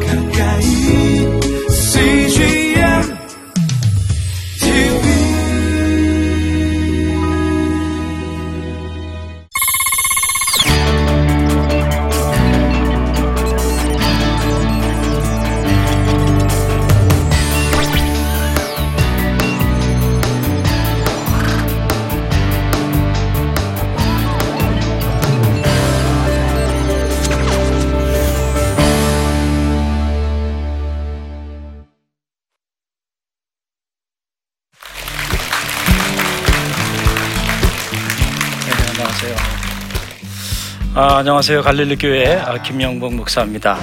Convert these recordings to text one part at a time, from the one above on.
가까 안녕하세요. 갈릴리 교회 아, 김영복 목사입니다.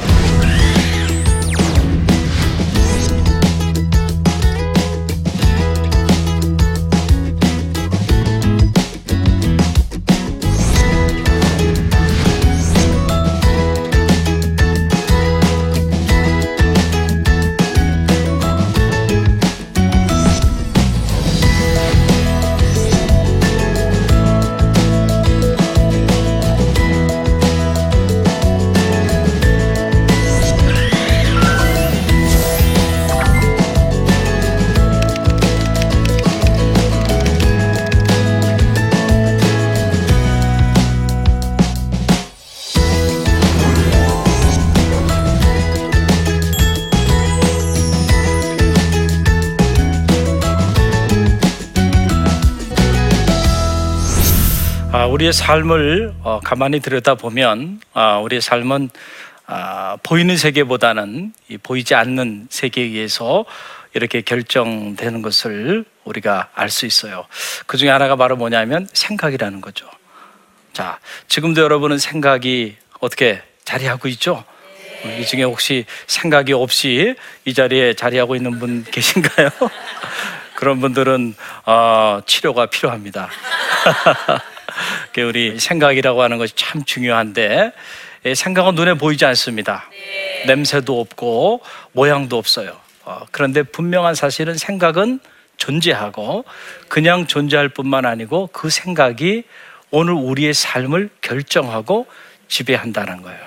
우리의 삶을 어, 가만히 들여다 보면 아, 우리의 삶은 아, 보이는 세계보다는 이 보이지 않는 세계에 의해서 이렇게 결정되는 것을 우리가 알 수 있어요. 그 중에 하나가 바로 뭐냐면 생각이라는 거죠. 자, 지금도 여러분은 생각이 어떻게 자리하고 있죠? 어, 이 중에 혹시 생각이 없이 이 자리에 자리하고 있는 분 계신가요? 그런 분들은 어, 치료가 필요합니다. 그 우리 생각이라고 하는 것이 참 중요한데 이 생각은 눈에 보이지 않습니다. 냄새도 없고 모양도 없어요. 어, 그런데 분명한 사실은 생각은 존재하고 그냥 존재할 뿐만 아니고 그 생각이 오늘 우리의 삶을 결정하고 지배한다는 거예요.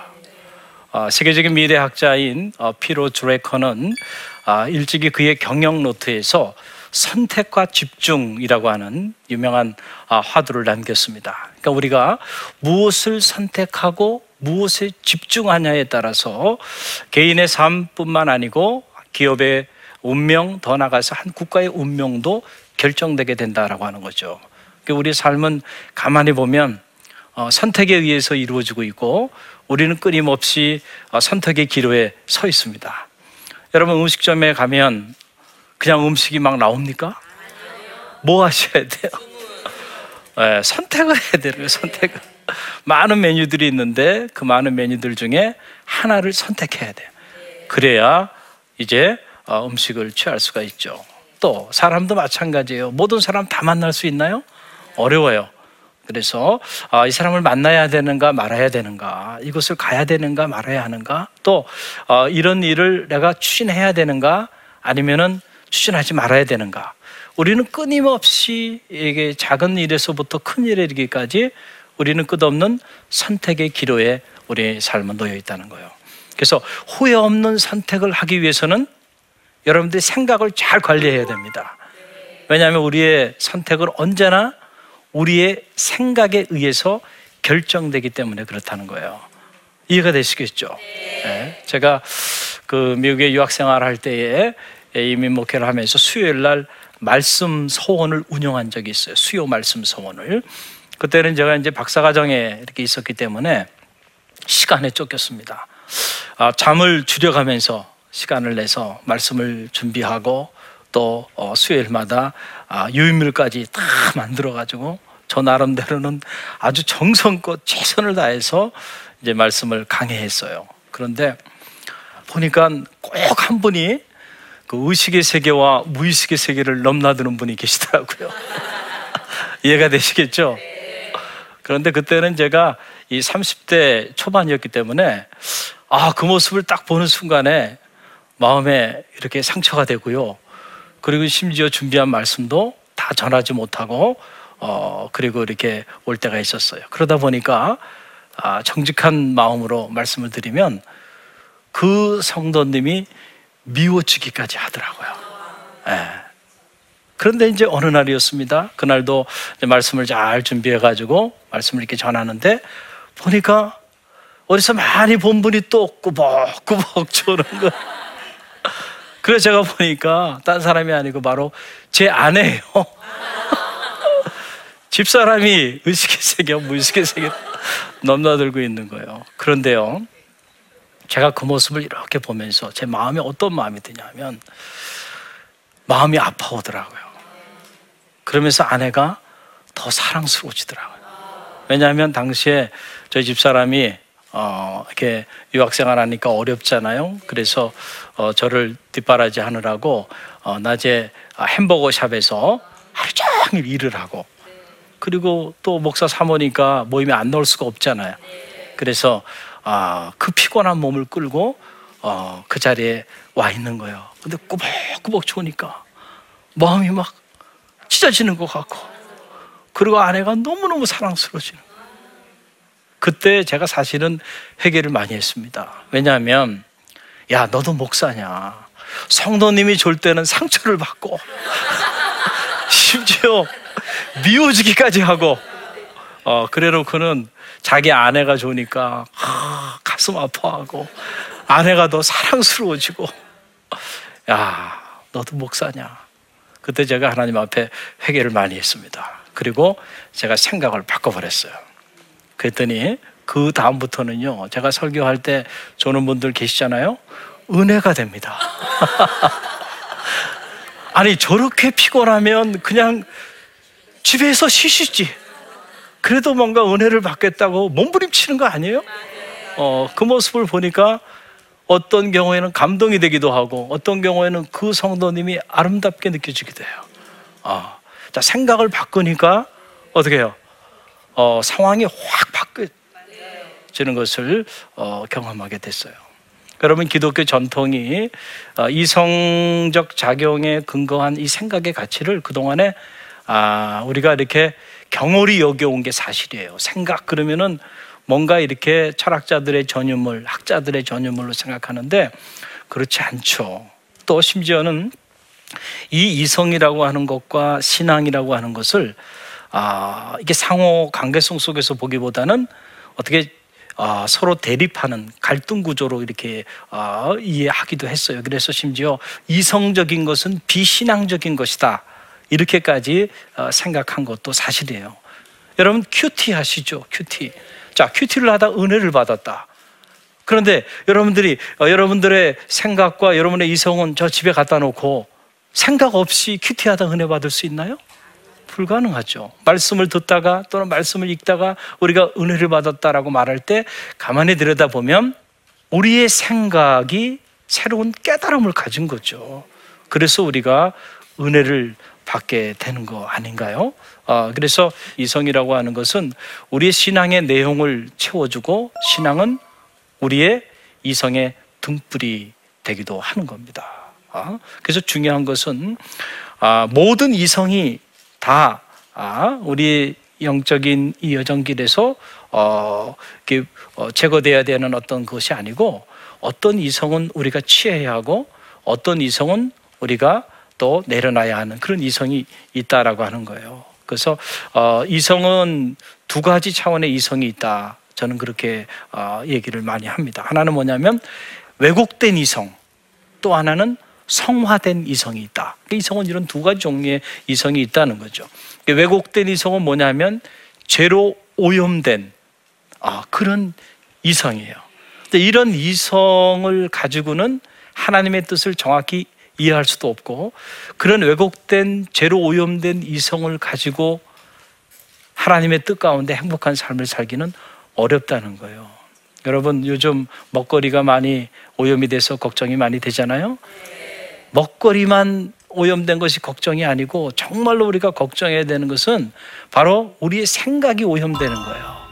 어, 세계적인 미래학자인 어, 피로 드레커는 아, 일찍이 그의 경영 노트에서 선택과 집중이라고 하는 유명한 아, 화두를 남겼습니다. 그러니까 우리가 무엇을 선택하고 무엇에 집중하냐에 따라서 개인의 삶뿐만 아니고 기업의 운명 더 나가서 한 국가의 운명도 결정되게 된다라고 하는 거죠. 그러니까 우리 삶은 가만히 보면 어, 선택에 의해서 이루어지고 있고 우리는 끊임없이 어, 선택의 기로에 서 있습니다. 여러분 음식점에 가면 그냥 음식이 막 나옵니까? 뭐 하셔야 돼요? 예, 선택을 해야 되는 거예요. 선택을. 많은 메뉴들이 있는데 그 많은 메뉴들 중에 하나를 선택해야 돼요. 그래야 이제 어, 음식을 취할 수가 있죠. 또 사람도 마찬가지예요. 모든 사람 다 만날 수 있나요? 어려워요. 그래서 아, 이 사람을 만나야 되는가 말아야 되는가 이곳을 가야 되는가 말아야 하는가 또 어, 이런 일을 내가 추진해야 되는가 아니면은 추진하지 말아야 되는가 우리는 끊임없이 이게 작은 일에서부터 큰 일에 이르기까지 우리는 끝없는 선택의 기로에 우리의 삶은 놓여 있다는 거예요. 그래서 후회 없는 선택을 하기 위해서는 여러분들이 생각을 잘 관리해야 됩니다. 왜냐하면 우리의 선택은 언제나 우리의 생각에 의해서 결정되기 때문에 그렇다는 거예요. 이해가 되시겠죠? 네. 제가 그 미국에 유학 생활할 때에 이민 목회를 하면서 수요일 날 말씀 서원을 운영한 적이 있어요. 수요 말씀 서원을. 그때는 제가 이제 박사과정에 이렇게 있었기 때문에 시간에 쫓겼습니다. 아, 잠을 줄여가면서 시간을 내서 말씀을 준비하고 또 어, 수요일마다 아, 유인물까지 다 만들어가지고 저 나름대로는 아주 정성껏 최선을 다해서 이제 말씀을 강해했어요. 그런데 보니까 꼭 한 분이 그 의식의 세계와 무의식의 세계를 넘나드는 분이 계시더라고요. 이해가 되시겠죠? 그런데 그때는 제가 이 30대 초반이었기 때문에 아, 그 모습을 딱 보는 순간에 마음에 이렇게 상처가 되고요. 그리고 심지어 준비한 말씀도 다 전하지 못하고 어, 그리고 이렇게 올 때가 있었어요. 그러다 보니까 아, 정직한 마음으로 말씀을 드리면 그 성도님이 미워지기까지 하더라고요. 예. 그런데 이제 어느 날이었습니다. 그날도 말씀을 잘 준비해가지고 말씀을 이렇게 전하는데 보니까 어디서 많이 본 분이 또 꾸벅꾸벅 조는 거. 그래서 제가 보니까 딴 사람이 아니고 바로 제 아내예요. 집사람이 의식의 세계, 무의식의 세계 넘나들고 있는 거예요. 그런데요, 제가 그 모습을 이렇게 보면서 제 마음에 어떤 마음이 드냐면 마음이 아파오더라고요. 그러면서 아내가 더 사랑스러워지더라고요. 왜냐하면 당시에 저희 집 사람이 어, 이렇게 유학생활 하니까 어렵잖아요. 그래서 어, 저를 뒷바라지 하느라고 어, 낮에 햄버거 샵에서 하루 종일 일을 하고 그리고 또 목사 사모니까 모임에 안 나올 수가 없잖아요. 그래서 아, 그 피곤한 몸을 끌고 어, 그 자리에 와 있는 거예요. 근데 꾸벅꾸벅 추우니까 마음이 막 찢어지는 것 같고 그리고 아내가 너무너무 사랑스러워지는 거예요. 그때 제가 사실은 회개를 많이 했습니다. 왜냐하면 야 너도 목사냐 성도님이 졸 때는 상처를 받고 심지어 미워지기까지 하고 어 그래놓고는 자기 아내가 좋으니까 아, 가슴 아파하고 아내가 더 사랑스러워지고. 야 너도 목사냐? 그때 제가 하나님 앞에 회개를 많이 했습니다. 그리고 제가 생각을 바꿔버렸어요. 그랬더니 그 다음부터는요 제가 설교할 때 조는 분들 계시잖아요. 은혜가 됩니다. 아니 저렇게 피곤하면 그냥 집에서 쉬시지. 그래도 뭔가 은혜를 받겠다고 몸부림치는 거 아니에요? 어, 그 모습을 보니까 어떤 경우에는 감동이 되기도 하고 어떤 경우에는 그 성도님이 아름답게 느껴지기도 해요. 어, 자, 생각을 바꾸니까 어떻게 해요? 어, 상황이 확 바뀌어지는 것을 어, 경험하게 됐어요. 여러분 기독교 전통이 어, 이성적 작용에 근거한 이 생각의 가치를 그동안에 아, 우리가 이렇게 경홀히 여겨온 게 사실이에요. 생각 그러면은 뭔가 이렇게 철학자들의 전유물, 학자들의 전유물로 생각하는데 그렇지 않죠. 또 심지어는 이 이성이라고 하는 것과 신앙이라고 하는 것을 아, 이게 상호 관계성 속에서 보기보다는 어떻게 아, 서로 대립하는 갈등 구조로 이렇게 아, 이해하기도 했어요. 그래서 심지어 이성적인 것은 비신앙적인 것이다. 이렇게까지 어, 생각한 것도 사실이에요. 여러분 QT 하시죠? QT. 자, QT를 하다 은혜를 받았다. 그런데 여러분들이 어, 여러분들의 생각과 여러분의 이성은 저 집에 갖다 놓고 생각 없이 QT하다 은혜 받을 수 있나요? 불가능하죠. 말씀을 듣다가 또는 말씀을 읽다가 우리가 은혜를 받았다라고 말할 때 가만히 들여다보면 우리의 생각이 새로운 깨달음을 가진 거죠. 그래서 우리가 은혜를 받게 되는 거 아닌가요? 아, 그래서 이성이라고 하는 것은 우리의 신앙의 내용을 채워주고 신앙은 우리의 이성의 등불이 되기도 하는 겁니다. 아, 그래서 중요한 것은 아, 모든 이성이 다 아, 우리 영적인 이 여정길에서 어, 어, 제거돼야 되는 어떤 것이 아니고 어떤 이성은 우리가 취해야 하고 어떤 이성은 우리가 또 내려놔야 하는 그런 이성이 있다라고 하는 거예요. 그래서 어, 이성은 두 가지 차원의 이성이 있다. 저는 그렇게 어, 얘기를 많이 합니다. 하나는 뭐냐면 왜곡된 이성, 또 하나는 성화된 이성이 있다. 그 이성은 이런 두 가지 종류의 이성이 있다는 거죠. 왜곡된 이성은 뭐냐면 죄로 오염된 아, 그런 이성이에요. 이런 이성을 가지고는 하나님의 뜻을 정확히 이해할 수도 없고 그런 왜곡된 죄로 오염된 이성을 가지고 하나님의 뜻 가운데 행복한 삶을 살기는 어렵다는 거예요. 여러분 요즘 먹거리가 많이 오염이 돼서 걱정이 많이 되잖아요. 먹거리만 오염된 것이 걱정이 아니고 정말로 우리가 걱정해야 되는 것은 바로 우리의 생각이 오염되는 거예요.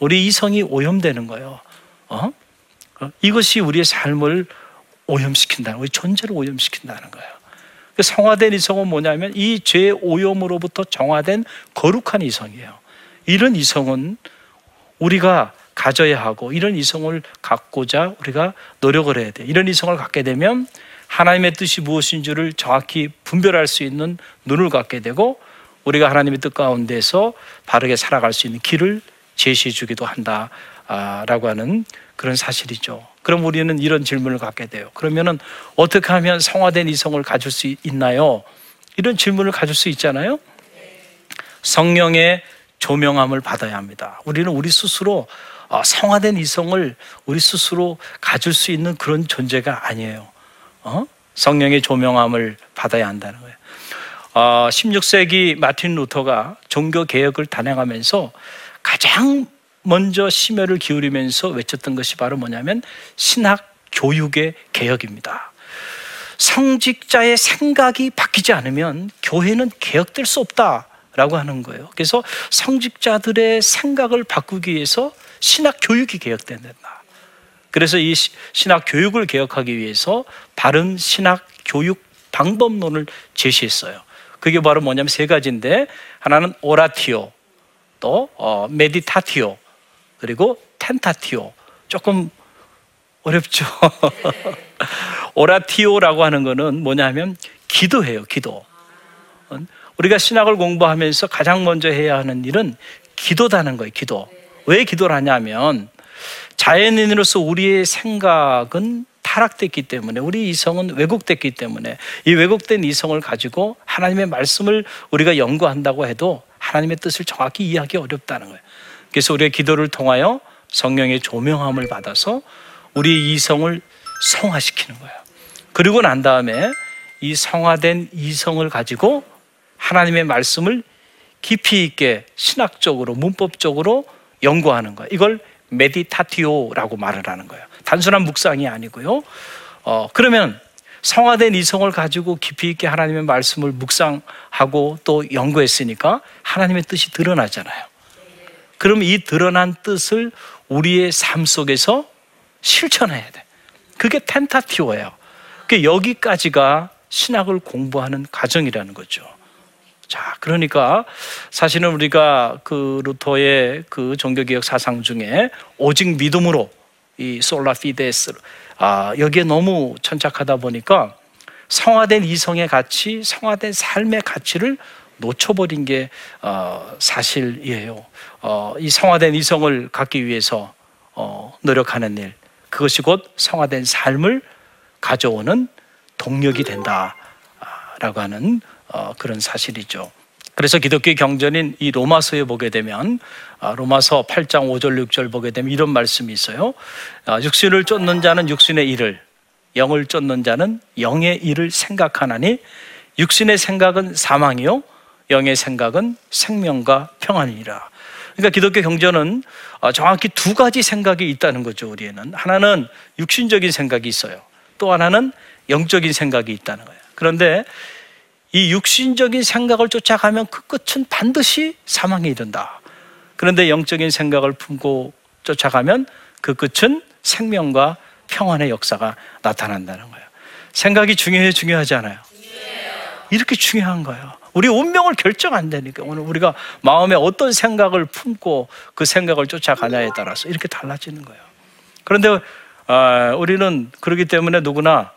우리 이성이 오염되는 거예요. 어? 이것이 우리의 삶을 오염시킨다는 우리 존재를 오염시킨다는 거예요. 그 성화된 이성은 뭐냐면 이 죄의 오염으로부터 정화된 거룩한 이성이에요. 이런 이성은 우리가 가져야 하고 이런 이성을 갖고자 우리가 노력을 해야 돼. 이런 이성을 갖게 되면 하나님의 뜻이 무엇인 줄을 정확히 분별할 수 있는 눈을 갖게 되고 우리가 하나님의 뜻 가운데서 바르게 살아갈 수 있는 길을 제시해 주기도 한다라고 하는 그런 사실이죠. 그럼 우리는 이런 질문을 갖게 돼요. 그러면은 어떻게 하면 성화된 이성을 가질 수 있나요? 이런 질문을 가질 수 있잖아요. 성령의 조명함을 받아야 합니다. 우리는 우리 스스로 어, 성화된 이성을 우리 스스로 가질 수 있는 그런 존재가 아니에요. 어? 성령의 조명함을 받아야 한다는 거예요. 어, 16세기 마틴 루터가 종교 개혁을 단행하면서 가장 먼저 심혈을 기울이면서 외쳤던 것이 바로 뭐냐면 신학 교육의 개혁입니다. 성직자의 생각이 바뀌지 않으면 교회는 개혁될 수 없다라고 하는 거예요. 그래서 성직자들의 생각을 바꾸기 위해서 신학 교육이 개혁된다. 그래서 이 신학 교육을 개혁하기 위해서 바른 신학 교육 방법론을 제시했어요. 그게 바로 뭐냐면 세 가지인데 하나는 오라티오, 또 어, 메디타티오, 그리고 텐타티오. 조금 어렵죠. 오라티오라고 하는 거는 뭐냐면 기도해요, 기도. 우리가 신학을 공부하면서 가장 먼저 해야 하는 일은 기도다는 거예요, 기도. 왜 기도를 하냐면 자연인으로서 우리의 생각은 타락됐기 때문에 우리 이성은 왜곡됐기 때문에 이 왜곡된 이성을 가지고 하나님의 말씀을 우리가 연구한다고 해도 하나님의 뜻을 정확히 이해하기 어렵다는 거예요. 그래서 우리의 기도를 통하여 성령의 조명함을 받아서 우리 이성을 성화시키는 거예요. 그리고 난 다음에 이 성화된 이성을 가지고 하나님의 말씀을 깊이 있게 신학적으로 문법적으로 연구하는 거예요. 이걸 메디타티오라고 말을 하는 거예요. 단순한 묵상이 아니고요. 어, 그러면 성화된 이성을 가지고 깊이 있게 하나님의 말씀을 묵상하고 또 연구했으니까 하나님의 뜻이 드러나잖아요. 그럼 이 드러난 뜻을 우리의 삶 속에서 실천해야 돼. 그게 텐타티오예요. 그 여기까지가 신학을 공부하는 과정이라는 거죠. 자, 그러니까 사실은 우리가 그 루터의 그 종교개혁 사상 중에 오직 믿음으로 이 솔라 피데스 아, 여기에 너무 천착하다 보니까 성화된 이성의 가치, 성화된 삶의 가치를 놓쳐버린 게 어, 사실이에요. 어, 이 성화된 이성을 갖기 위해서 어, 노력하는 일, 그것이 곧 성화된 삶을 가져오는 동력이 된다라고 하는 어, 그런 사실이죠. 그래서 기독교 경전인 이 로마서에 보게 되면 아, 로마서 8장 5절 6절 보게 되면 이런 말씀이 있어요. 아, 육신을 쫓는 자는 육신의 일을 영을 쫓는 자는 영의 일을 생각하나니 육신의 생각은 사망이요 영의 생각은 생명과 평안이라. 그러니까 기독교 경전은 아, 정확히 두 가지 생각이 있다는 거죠, 우리에는. 하나는 육신적인 생각이 있어요. 또 하나는 영적인 생각이 있다는 거예요. 그런데 이 육신적인 생각을 쫓아가면 그 끝은 반드시 사망에 이른다. 그런데 영적인 생각을 품고 쫓아가면 그 끝은 생명과 평안의 역사가 나타난다는 거예요. 생각이 중요해 중요하지 않아요? 이렇게 중요한 거예요. 우리 운명을 결정한다니까. 오늘 우리가 마음에 어떤 생각을 품고 그 생각을 쫓아가냐에 따라서 이렇게 달라지는 거예요. 그런데 아, 우리는 그렇기 때문에 누구나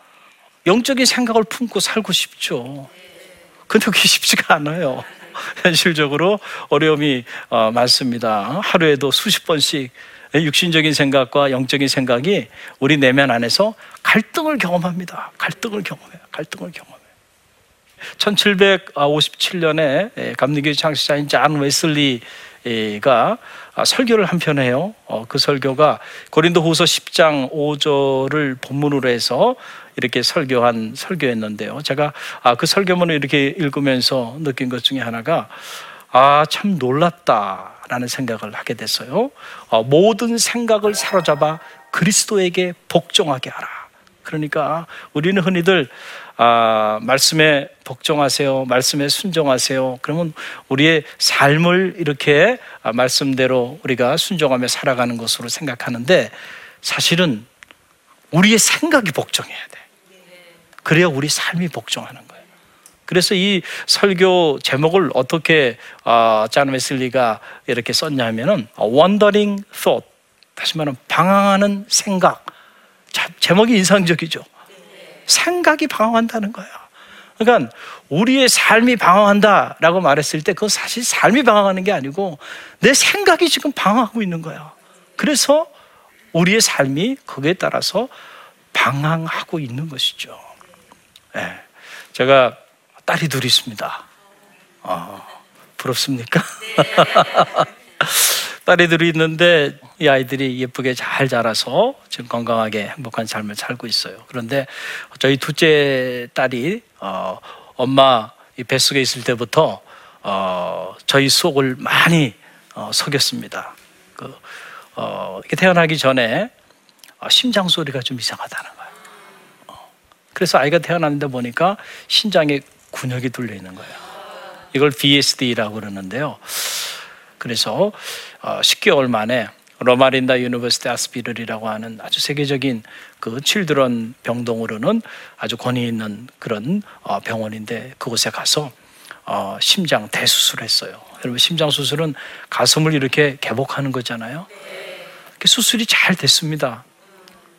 영적인 생각을 품고 살고 싶죠. 근데 그게 쉽지가 않아요. 현실적으로 어려움이 어, 많습니다. 하루에도 수십 번씩 육신적인 생각과 영적인 생각이 우리 내면 안에서 갈등을 경험합니다. 갈등을 경험해요. 갈등을 경험해요. 1757년에 감리교 창시자인 잔 웨슬리가 설교를 한 편 해요. 어, 그 설교가 고린도 후서 10장 5절을 본문으로 해서 이렇게 설교한 설교였는데요. 제가 아, 그 설교문을 이렇게 읽으면서 느낀 것 중에 하나가 아, 참 놀랍다라는 생각을 하게 됐어요. 어, 모든 생각을 사로잡아 그리스도에게 복종하게 하라. 그러니까 우리는 흔히들 아, 말씀에 복종하세요. 말씀에 순종하세요. 그러면 우리의 삶을 이렇게 아, 말씀대로 우리가 순종하며 살아가는 것으로 생각하는데 사실은 우리의 생각이 복종해야 돼. 그래야 우리 삶이 복종하는 거예요. 그래서 이 설교 제목을 어떻게 어, 잔 웨슬리가 이렇게 썼냐면은 Wandering Thought, 다시 말하면 방황하는 생각. 자, 제목이 인상적이죠. 생각이 방황한다는 거예요. 그러니까 우리의 삶이 방황한다라고 말했을 때 그건 사실 삶이 방황하는 게 아니고 내 생각이 지금 방황하고 있는 거예요. 그래서 우리의 삶이 거기에 따라서 방황하고 있는 것이죠. 예. 제가 딸이 둘 있습니다. 어, 부럽습니까? 딸이 둘이 있는데 이 아이들이 예쁘게 잘 자라서 지금 건강하게 행복한 삶을 살고 있어요. 그런데 저희 둘째 딸이 어, 엄마 이 뱃속에 있을 때부터 어, 저희 속을 많이 어, 속였습니다. 그, 어, 이렇게 태어나기 전에 어, 심장 소리가 좀 이상하다는 거예요. 어, 그래서 아이가 태어났는데 보니까 심장에 근육이 뚫려 있는 거예요. 이걸 VSD라고 그러는데요. 그래서 어, 10개월 만에 로마린다 University Hospital이라고 하는 아주 세계적인 그 children 병동으로는 아주 권위 있는 그런 어, 병원인데 그곳에 가서 어, 심장 대수술을 했어요. 여러분 심장 수술은 가슴을 이렇게 개복하는 거잖아요. 그 수술이 잘 됐습니다.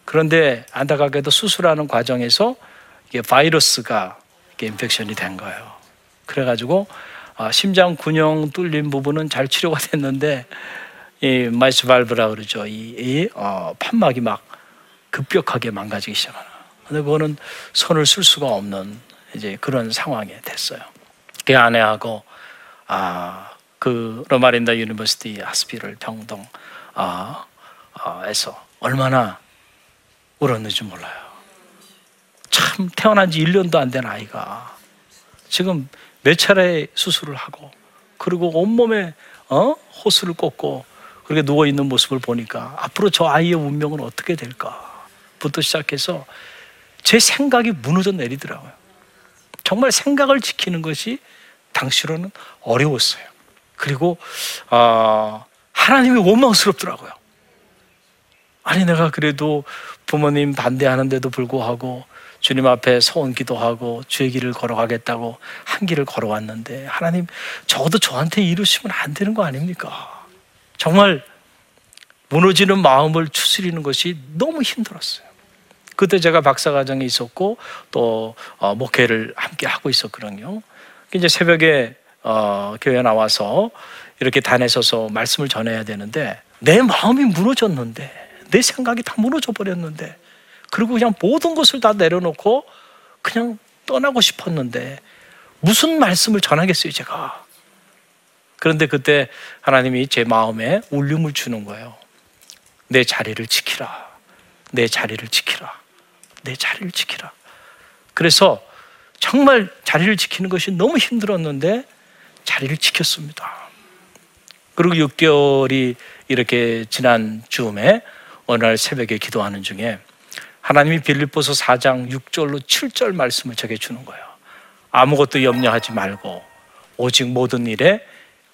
그런데 안타깝게도 수술하는 과정에서 바이러스가 infection이 된 거예요. 그래가지고 아, 심장 구멍 뚫린 부분은 잘 치료가 됐는데 이 mitral valve라 그러죠. 이, 이 어, 판막이 막 급격하게 망가지기 시작하나. 근데 그거는 손을 쓸 수가 없는 이제 그런 상황이 됐어요. 그 아내하고 아, 그 Loma Linda University Hospital 병동 아, 아, 에서 얼마나 울었는지 몰라요. 참 태어난 지 1년도 안 된 아이가 지금 몇 차례 수술을 하고 그리고 온몸에 어? 호수를 꽂고 그렇게 누워 있는 모습을 보니까 앞으로 저 아이의 운명은 어떻게 될까부터 시작해서 제 생각이 무너져 내리더라고요. 정말 생각을 지키는 것이 당시로는 어려웠어요. 그리고 어, 하나님이 원망스럽더라고요. 아니 내가 그래도 부모님 반대하는데도 불구하고 주님 앞에 서원 기도하고 주의 길을 걸어가겠다고 한 길을 걸어왔는데 하나님 적어도 저한테 이루시면 안 되는 거 아닙니까? 정말 무너지는 마음을 추스리는 것이 너무 힘들었어요. 그때 제가 박사과정에 있었고 또 어, 목회를 함께 하고 있었거든요. 이제 새벽에 어, 교회 나와서 이렇게 단에 서서 말씀을 전해야 되는데 내 마음이 무너졌는데 내 생각이 다 무너져 버렸는데 그리고 그냥 모든 것을 다 내려놓고 그냥 떠나고 싶었는데 무슨 말씀을 전하겠어요, 제가. 그런데 그때 하나님이 제 마음에 울림을 주는 거예요. 내 자리를 지키라. 내 자리를 지키라. 내 자리를 지키라. 그래서 정말 자리를 지키는 것이 너무 힘들었는데 자리를 지켰습니다. 그리고 6개월이 이렇게 지난 즈음에 어느 날 새벽에 기도하는 중에 하나님이 빌립보서 4장 6절로 7절 말씀을 적해 주는 거예요. 아무것도 염려하지 말고 오직 모든 일에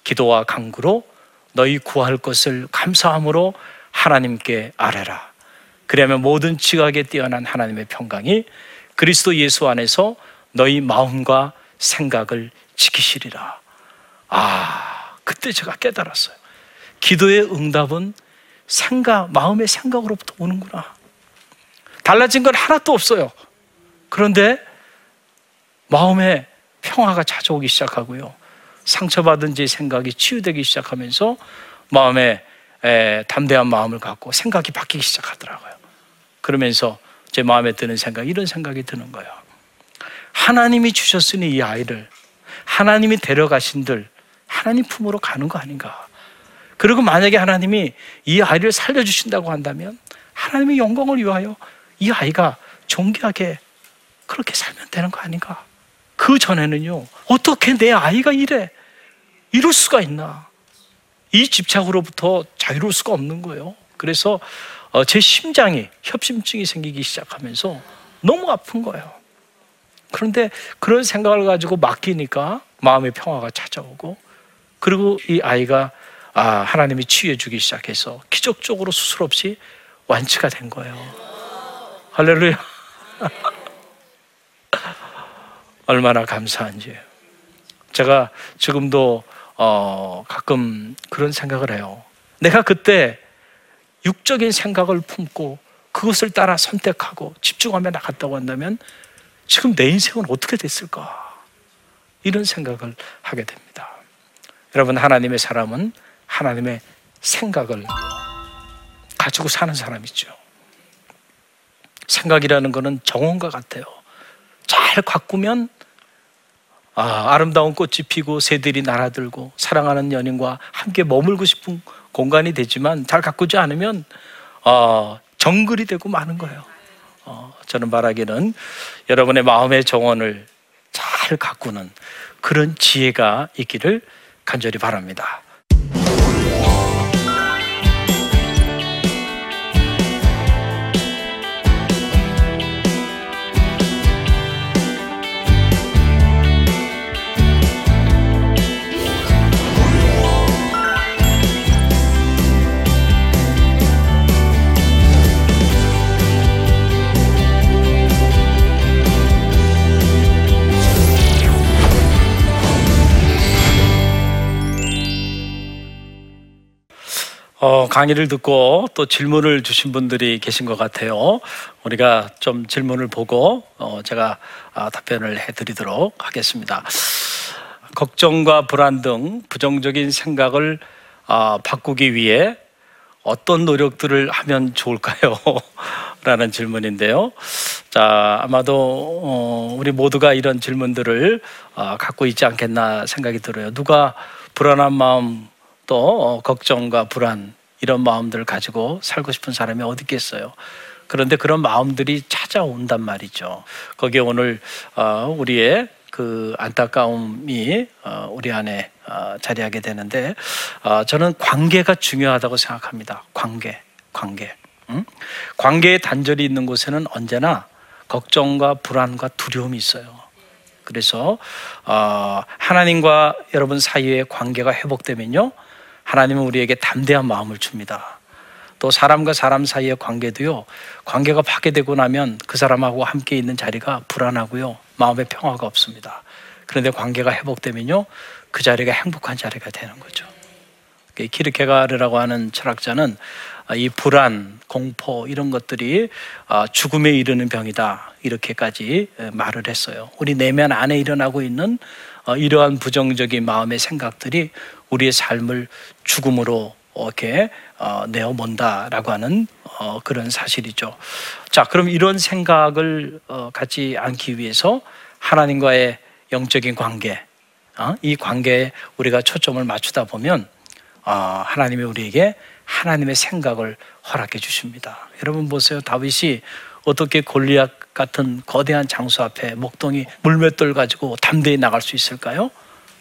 기도와 간구로 너희 구할 것을 감사함으로 하나님께 아뢰라. 그러면 모든 지각에 뛰어난 하나님의 평강이 그리스도 예수 안에서 너희 마음과 생각을 지키시리라. 아, 그때 제가 깨달았어요. 기도의 응답은 생각, 마음의 생각으로부터 오는구나. 달라진 건 하나도 없어요. 그런데 마음에 평화가 찾아오기 시작하고요. 상처받은 제 생각이 치유되기 시작하면서 마음에 에, 담대한 마음을 갖고 생각이 바뀌기 시작하더라고요. 그러면서 제 마음에 드는 생각, 이런 생각이 드는 거예요. 하나님이 주셨으니 이 아이를 하나님이 데려가신들 하나님 품으로 가는 거 아닌가. 그리고 만약에 하나님이 이 아이를 살려주신다고 한다면 하나님의 영광을 위하여 이 아이가 존귀하게 그렇게 살면 되는 거 아닌가? 그 전에는요, 어떻게 내 아이가 이래? 이럴 수가 있나? 이 집착으로부터 자유로울 수가 없는 거예요. 그래서 어, 제 심장이 협심증이 생기기 시작하면서 너무 아픈 거예요. 그런데 그런 생각을 가지고 맡기니까 마음의 평화가 찾아오고 그리고 이 아이가 아, 하나님이 치유해 주기 시작해서 기적적으로 수술 없이 완치가 된 거예요. 할렐루야. 얼마나 감사한지. 제가 지금도 어, 가끔 그런 생각을 해요. 내가 그때 육적인 생각을 품고 그것을 따라 선택하고 집중하며 나갔다고 한다면 지금 내 인생은 어떻게 됐을까? 이런 생각을 하게 됩니다. 여러분, 하나님의 사람은 하나님의 생각을 가지고 사는 사람이죠. 생각이라는 것은 정원과 같아요. 잘 가꾸면 아, 아름다운 꽃이 피고 새들이 날아들고 사랑하는 연인과 함께 머물고 싶은 공간이 되지만 잘 가꾸지 않으면 어, 정글이 되고 마는 거예요. 어, 저는 말하기는 여러분의 마음의 정원을 잘 가꾸는 그런 지혜가 있기를 간절히 바랍니다. 어, 강의를 듣고 또 질문을 주신 분들이 계신 것 같아요. 우리가 좀 질문을 보고 어, 제가 아, 답변을 해드리도록 하겠습니다. 걱정과 불안 등 부정적인 생각을 아, 바꾸기 위해 어떤 노력들을 하면 좋을까요? 라는 질문인데요. 자, 아마도 어, 우리 모두가 이런 질문들을 어, 갖고 있지 않겠나 생각이 들어요. 누가 불안한 마음 또 어, 걱정과 불안 이런 마음들을 가지고 살고 싶은 사람이 어디 있겠어요? 그런데 그런 마음들이 찾아온단 말이죠. 거기에 오늘 어, 우리의 그 안타까움이 어, 우리 안에 어, 자리하게 되는데 어, 저는 관계가 중요하다고 생각합니다. 관계, 관계. 응? 관계의 단절이 있는 곳에는 언제나 걱정과 불안과 두려움이 있어요. 그래서 어, 하나님과 여러분 사이의 관계가 회복되면요, 하나님은 우리에게 담대한 마음을 줍니다. 또 사람과 사람 사이의 관계도요, 관계가 파괴되고 나면 그 사람하고 함께 있는 자리가 불안하고요, 마음의 평화가 없습니다. 그런데 관계가 회복되면요, 그 자리가 행복한 자리가 되는 거죠. 키르케가르라고 하는 철학자는 이 불안, 공포 이런 것들이 아, 죽음에 이르는 병이다 이렇게까지 말을 했어요. 우리 내면 안에 일어나고 있는 어, 이러한 부정적인 마음의 생각들이 우리의 삶을 죽음으로 이렇게 어, 내어몬다라고 하는 어, 그런 사실이죠. 자, 그럼 이런 생각을 갖지 않기 위해서 하나님과의 영적인 관계, 이 관계에 우리가 초점을 맞추다 보면 하나님이 우리에게 하나님의 생각을 허락해 주십니다. 여러분 보세요. 다윗이 어떻게 골리앗 같은 거대한 장수 앞에 목동이 물맷돌 가지고 담대히 나갈 수 있을까요?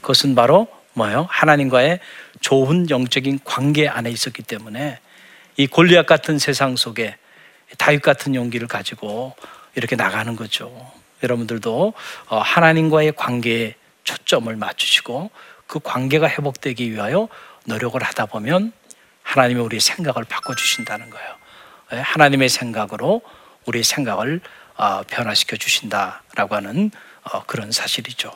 그것은 바로 뭐예요? 하나님과의 좋은 영적인 관계 안에 있었기 때문에 이 골리앗 같은 세상 속에 다윗 같은 용기를 가지고 이렇게 나가는 거죠. 여러분들도 어, 하나님과의 관계에 초점을 맞추시고 그 관계가 회복되기 위하여 노력을 하다 보면 하나님이 우리의 생각을 바꿔주신다는 거예요. 예, 하나님의 생각으로 우리의 생각을 어, 변화시켜 주신다라고 하는 어, 그런 사실이죠.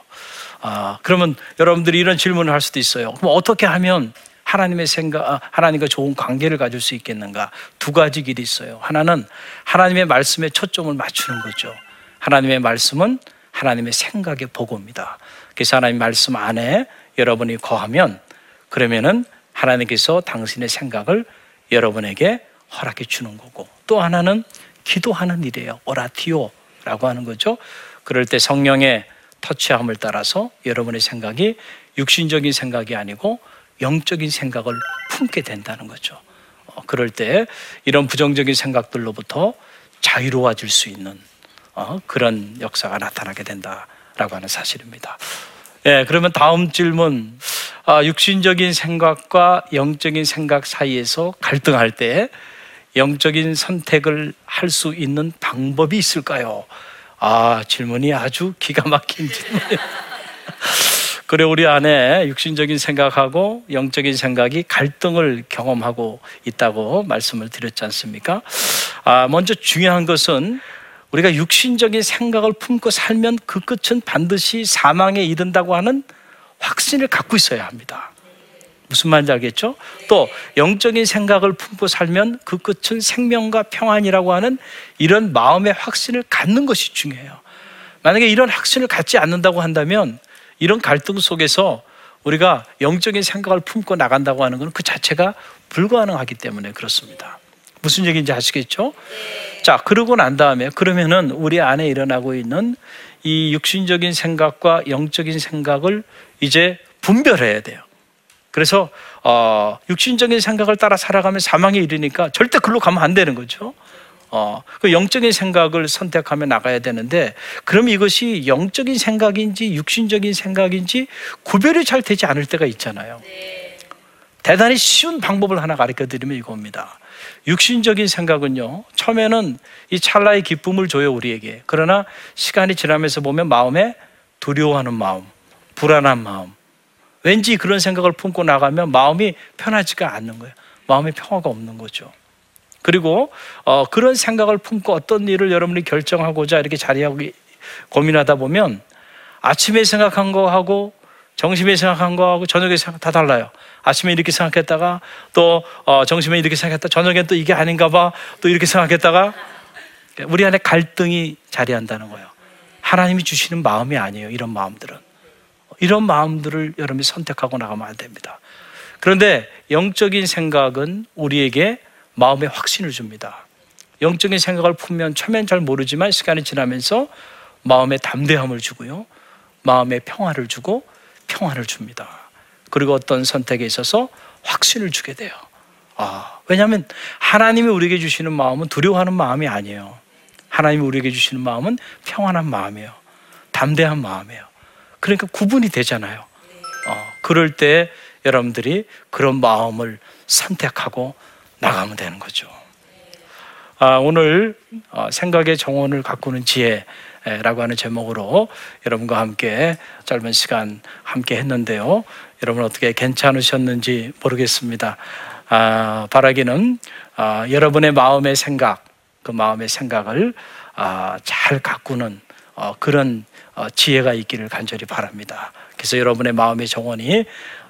아, 그러면 여러분들이 이런 질문을 할 수도 있어요. 그럼 어떻게 하면 하나님의 생각, 아, 하나님과 좋은 관계를 가질 수 있겠는가? 두 가지 길이 있어요. 하나는 하나님의 말씀에 초점을 맞추는 거죠. 하나님의 말씀은 하나님의 생각의 보고입니다. 그래서 하나님 말씀 안에 여러분이 거하면 그러면은 하나님께서 당신의 생각을 여러분에게 허락해 주는 거고 또 하나는 기도하는 일이에요. 오라티오라고 하는 거죠. 그럴 때 성령의 터치함을 따라서 여러분의 생각이 육신적인 생각이 아니고 영적인 생각을 품게 된다는 거죠. 어, 그럴 때 이런 부정적인 생각들로부터 자유로워질 수 있는 어, 그런 역사가 나타나게 된다라고 하는 사실입니다. 예, 그러면 다음 질문. 아, 육신적인 생각과 영적인 생각 사이에서 갈등할 때 영적인 선택을 할 수 있는 방법이 있을까요? 아, 질문이 아주 기가 막힌 질문이에요. 그래, 우리 안에 육신적인 생각하고 영적인 생각이 갈등을 경험하고 있다고 말씀을 드렸지 않습니까? 아, 먼저 중요한 것은 우리가 육신적인 생각을 품고 살면 그 끝은 반드시 사망에 이른다고 하는 확신을 갖고 있어야 합니다. 무슨 말인지 알겠죠? 또 영적인 생각을 품고 살면 그 끝은 생명과 평안이라고 하는 이런 마음의 확신을 갖는 것이 중요해요. 만약에 이런 확신을 갖지 않는다고 한다면 이런 갈등 속에서 우리가 영적인 생각을 품고 나간다고 하는 것은 그 자체가 불가능하기 때문에 그렇습니다. 무슨 얘기인지 아시겠죠? 자, 그러고 난 다음에 그러면은 우리 안에 일어나고 있는 이 육신적인 생각과 영적인 생각을 이제 분별해야 돼요. 그래서 어, 육신적인 생각을 따라 살아가면 사망에 이르니까 절대 글로 가면 안 되는 거죠. 어, 그 영적인 생각을 선택하며 나가야 되는데, 그럼 이것이 영적인 생각인지 육신적인 생각인지 구별이 잘 되지 않을 때가 있잖아요. 대단히 쉬운 방법을 하나 가르쳐 드리면 이겁니다. 육신적인 생각은요, 처음에는 이 찰나의 기쁨을 줘요, 우리에게. 그러나 시간이 지나면서 보면 마음에 두려워하는 마음, 불안한 마음, 왠지 그런 생각을 품고 나가면 마음이 편하지가 않는 거예요. 마음에 평화가 없는 거죠. 그리고 어, 그런 생각을 품고 어떤 일을 여러분이 결정하고자 이렇게 자리하고 고민하다 보면 아침에 생각한 거하고 점심에 생각한 거하고 저녁에 생각 다 달라요. 아침에 이렇게 생각했다가 또 어, 점심에 이렇게 생각했다. 저녁엔 또 이게 아닌가 봐. 또 이렇게 생각했다가 우리 안에 갈등이 자리한다는 거예요. 하나님이 주시는 마음이 아니에요. 이런 마음들은. 이런 마음들을 여러분이 선택하고 나가면 안 됩니다. 그런데 영적인 생각은 우리에게 마음의 확신을 줍니다. 영적인 생각을 품면 처음엔 잘 모르지만 시간이 지나면서 마음의 담대함을 주고요. 마음의 평화를 주고 평화를 줍니다. 그리고 어떤 선택에 있어서 확신을 주게 돼요. 아, 왜냐하면 하나님이 우리에게 주시는 마음은 두려워하는 마음이 아니에요. 하나님이 우리에게 주시는 마음은 평안한 마음이에요. 담대한 마음이에요. 그러니까 구분이 되잖아요. 어, 그럴 때 여러분들이 그런 마음을 선택하고 나가면 되는 거죠. 아, 오늘 어, 생각의 정원을 가꾸는 지혜라고 하는 제목으로 여러분과 함께 짧은 시간 함께 했는데요. 여러분 어떻게 괜찮으셨는지 모르겠습니다. 아, 바라기는 아, 여러분의 마음의 생각, 그 마음의 생각을 아, 잘 가꾸는 어, 그런 어, 지혜가 있기를 간절히 바랍니다. 그래서 여러분의 마음의 정원이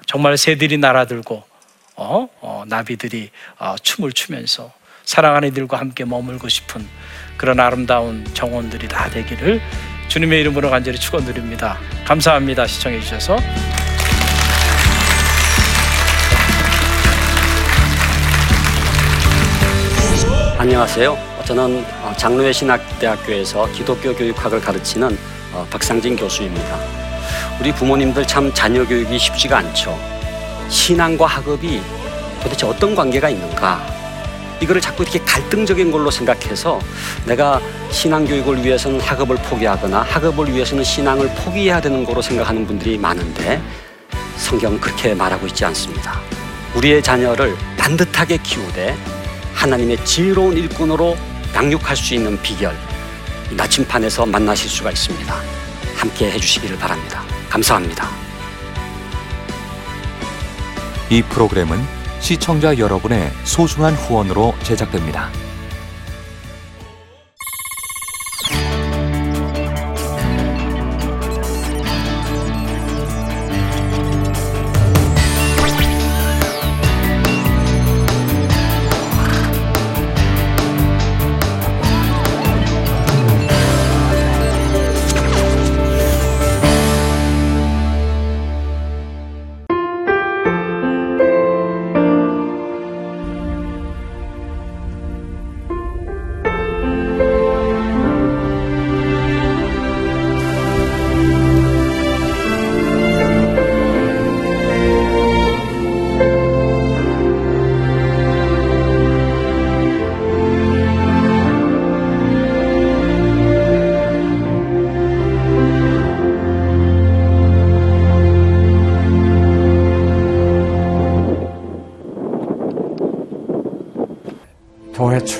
정말 새들이 날아들고 어, 어, 나비들이 어, 춤을 추면서 사랑하는 이들과 함께 머물고 싶은 그런 아름다운 정원들이 다 되기를 주님의 이름으로 간절히 축원드립니다. 감사합니다. 시청해 주셔서. 안녕하세요. 저는 어, 장로회 신학대학교에서 기독교 교육학을 가르치는 어, 박상진 교수입니다. 우리 부모님들 참 자녀 교육이 쉽지가 않죠. 신앙과 학업이 도대체 어떤 관계가 있는가? 이거를 자꾸 이렇게 갈등적인 걸로 생각해서 내가 신앙 교육을 위해서는 학업을 포기하거나 학업을 위해서는 신앙을 포기해야 되는 거로 생각하는 분들이 많은데 성경은 그렇게 말하고 있지 않습니다. 우리의 자녀를 반듯하게 키우되 하나님의 지혜로운 일꾼으로 양육할 수 있는 비결 이 나침판에서 만나실 수가 있습니다. 함께 해주시기를 바랍니다. 감사합니다. 이 프로그램은 시청자 여러분의 소중한 후원으로 제작됩니다.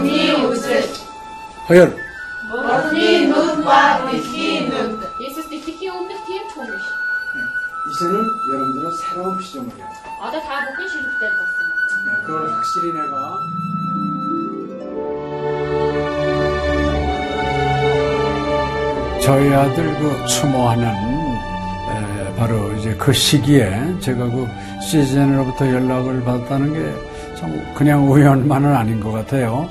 눈이 웃음 하열 머리 눈과 귀 눈. 네, 이제는 여러분들은 새로운 시점을 해요. 아다 그걸 확실히 내가 저희 아들 그 추모하는 에, 바로 이제 그 시기에 제가 그 시즌으로부터 연락을 받았다는 게 참 그냥 우연만은 아닌 것 같아요.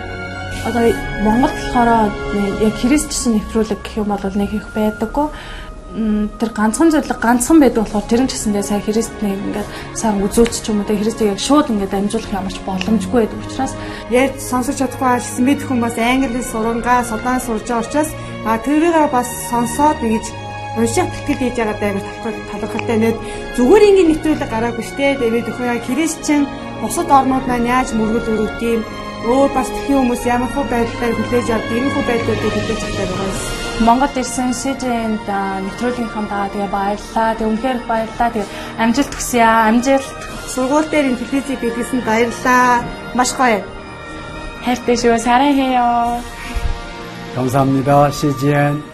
Одоо Монгол болохоор нэг яг христчсэн нэвтрүүлэг гэх юм бол нэг их байдаггүй. Тэр ганцхан зөвлөг ганцхан байдаг болохоор тэр нь ч гэсэндээ сая христнийг ингээд сайн үзүүлч ч юм уу тэ христийг яг шууд ингээд амжуулах ямарч боломжгүй байдаг учраас ярьж сонсож чадахгүй гэсэн мэд хүмүүс англи сурангаа судаан сурж байгаа учраас а тэрийг бас сонсоод нэгж унших бэлтгэл хийж байгаа даа талхал талхалтай нэт зүгээр ингээд нэвтрүүлэг гараагүй штэ тэгээд өхөө христчэн бусад орнууд маань яаж мөргөл өрөвт юм өөр бас тхэн хүмүүс ямар хөө байдлаар хүлээж авдаг ийм хөө байдлуудыг хүлээж авдаг байгаа юм. Монгол ирсэн СЖН-д нэвтрүүлгийнхаа даа тэгээ баярлаа. Тэг үнхээр их баярлаа. Тэг амжилт хүсье аа. Амжилт. Сургууль дээр ин телевизийг бидлсэн баярлаа. Маш гоё. хайртай шүү. 사랑해요. 감사합니다. CGN.